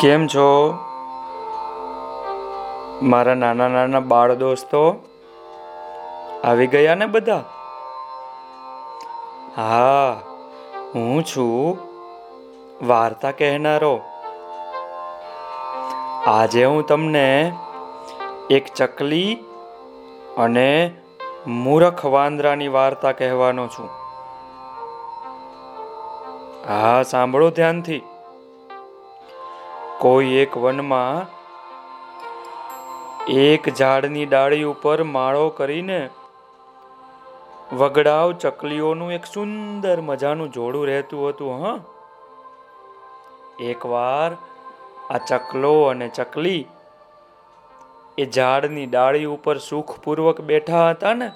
કેમ છો? મારા નાના નાના બાળ દોસ્તો, આવી ગયા ને બધા? હા, હું છું વાર્તા કહેનારો. આજે હું તમને એક ચકલી અને મૂરખ વાંદરાની વાર્તા કહેવાનો છું. હા, સાંભળો ધ્યાનથી. કોઈ એક વનમાં એક ઝાડની ડાળી ઉપર માળો કરીને વગડાવ ચકલીઓનું એક સુંદર મજાનું જોડું રહેતું હતું, હ. એકવાર આ ચકલો અને ચકલી એ ઝાડની ડાળી ઉપર સુખપૂર્વક બેઠા હતા ને,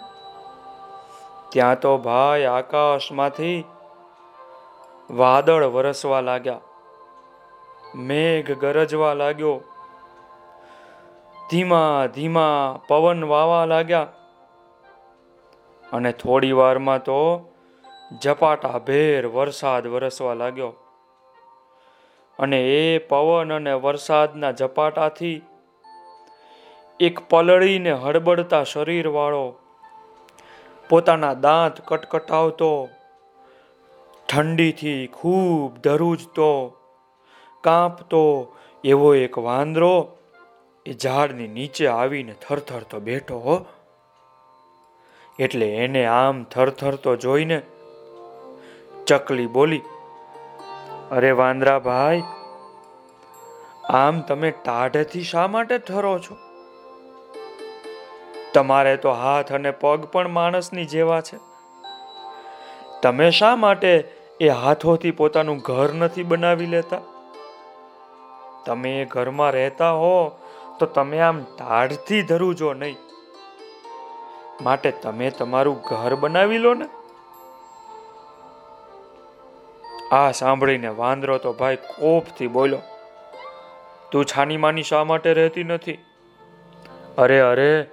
ત્યાં તો ભાઈ આકાશમાંથી વાદળ વરસવા લાગ્યા. મેઘ ગરજવા લાગ્યો. ધીમા ધીમા પવન વાવા લાગ્યા. અને થોડી વારમાં તો ઝપાટા ભેર વરસાદ વરસવા લાગ્યો. અને એ પવન અને વરસાદના ઝપાટાથી એક પલળીને હડબડતા શરીરવાળો પોતાના દાંત કટકટાવતો, ઠંડીથી ખૂબ ધરુજતો કાંપતો એવો એક વાંદરો એ ઝાડની નીચે આવીને થરથરતો બેઠો હો. એટલે એને આમ થરથરતો જોઈને ચકલી બોલી, અરે વાંદરા ભાઈ, આમ તમે ટાઢેથી શા માટે ઠરો છો? તમારે તો હાથ અને પગ પણ માણસની જેવા છે. તમે શા માટે એ હાથોથી પોતાનું ઘર નથી બનાવી લેતા? તમે ઘરમાં રહેતા હો, તો તમે આમ ટાઢથી ધરુજો નહીં. માટે તમે તમારું ઘર બનાવી લો ને. આ સાંભળીને વાંદરો તો ભાઈ કોપથી બોલ્યો, તું છાની માની શા માટે રહેતી નથી? અરે અરે,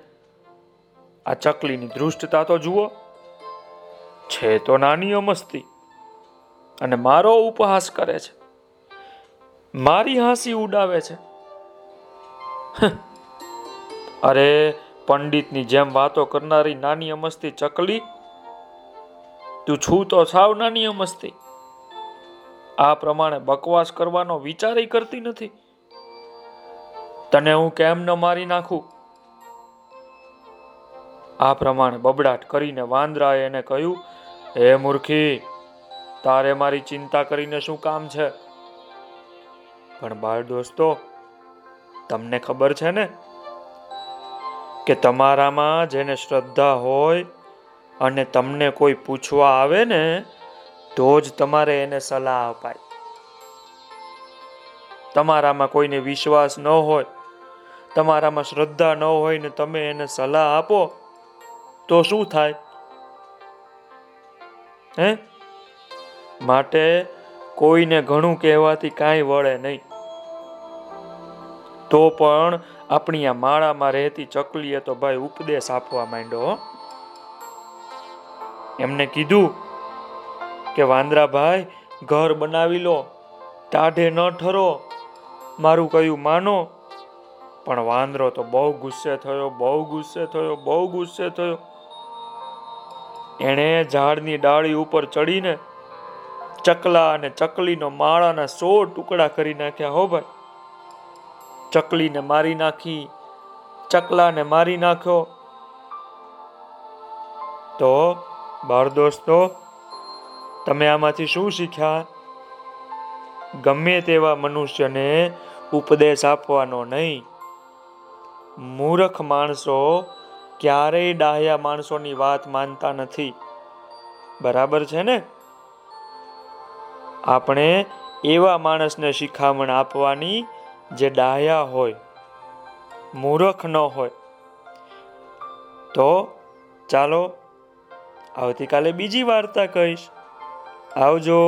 આ ચકલીની દૃષ્ટતા તો જુઓ. છે તો નાની અમસ્તી અને મારો ઉપહાસ કરે છે. મારી હાંસી ઉડાવે છે. અરે, પંડિતની જેમ વાતો કરનારી નાની અમસ્તી ચકલી, તું છું તો સાવ નાની અમસ્તી. આ પ્રમાણે બકવાસ કરવાનો વિચાર કરતી નથી. તને હું કેમ ન મારી નાખું? આ પ્રમાણે બબડાટ કરીને વાંદરાએ એને કહ્યું, હે મૂર્ખી, તારે મારી ચિંતા કરીને શું કામ છે? પણ બાળ દોસ્તો, તમને ખબર છે ને કે તમારામાં જેને શ્રદ્ધા હોય અને તમને કોઈ પૂછવા આવે ને, તો જ તમારે એને સલાહ અપાય. તમારામાં કોઈને વિશ્વાસ ન હોય, તમારામાં શ્રદ્ધા ન હોય ને તમે એને સલાહ આપો, તો શું થાય? હે? માટે કોઈને ઘણું કહેવાથી કાંઈ વળે નહીં. તો પણ આપણી આ માળામાં રહેતી ચકલીએ તો ભાઈ ઉપદેશ આપવા માંડ્યો એમને કીધું કે, વાંદરા ભાઈ, ઘર બનાવી લો, ટાઢે ન ઠરો, મારું કયું માનો. પણ વાંદરો તો બહુ ગુસ્સે થયો, બહુ ગુસ્સે થયો, બહુ ગુસ્સે થયો. એણે ઝાડની ડાળી ઉપર ચડીને ચકલા અને ચકલીનો માળાના સો ટુકડા કરી નાખ્યા, હો ભાઈ ચકલીને મારી નાખી, ચકલાને મારી નાખ્યો. તો બાળ દોસ્તો, તમે આમાંથી શું શીખ્યા? ગમે તેવા મનુષ્યને ઉપદેશ આપવાનો નહીં. મૂર્ખ માણસો ક્યારેય ડાહ્યા માણસોની વાત માનતા નથી. બરાબર છે ને? આપણે એવા માણસને શિખામણ આપવાની જે ડાયા હોય મૂર્ખ ન હોય તો ચાલો આવતીકાલે બીજી વાર્તા કહીશ. આવજો.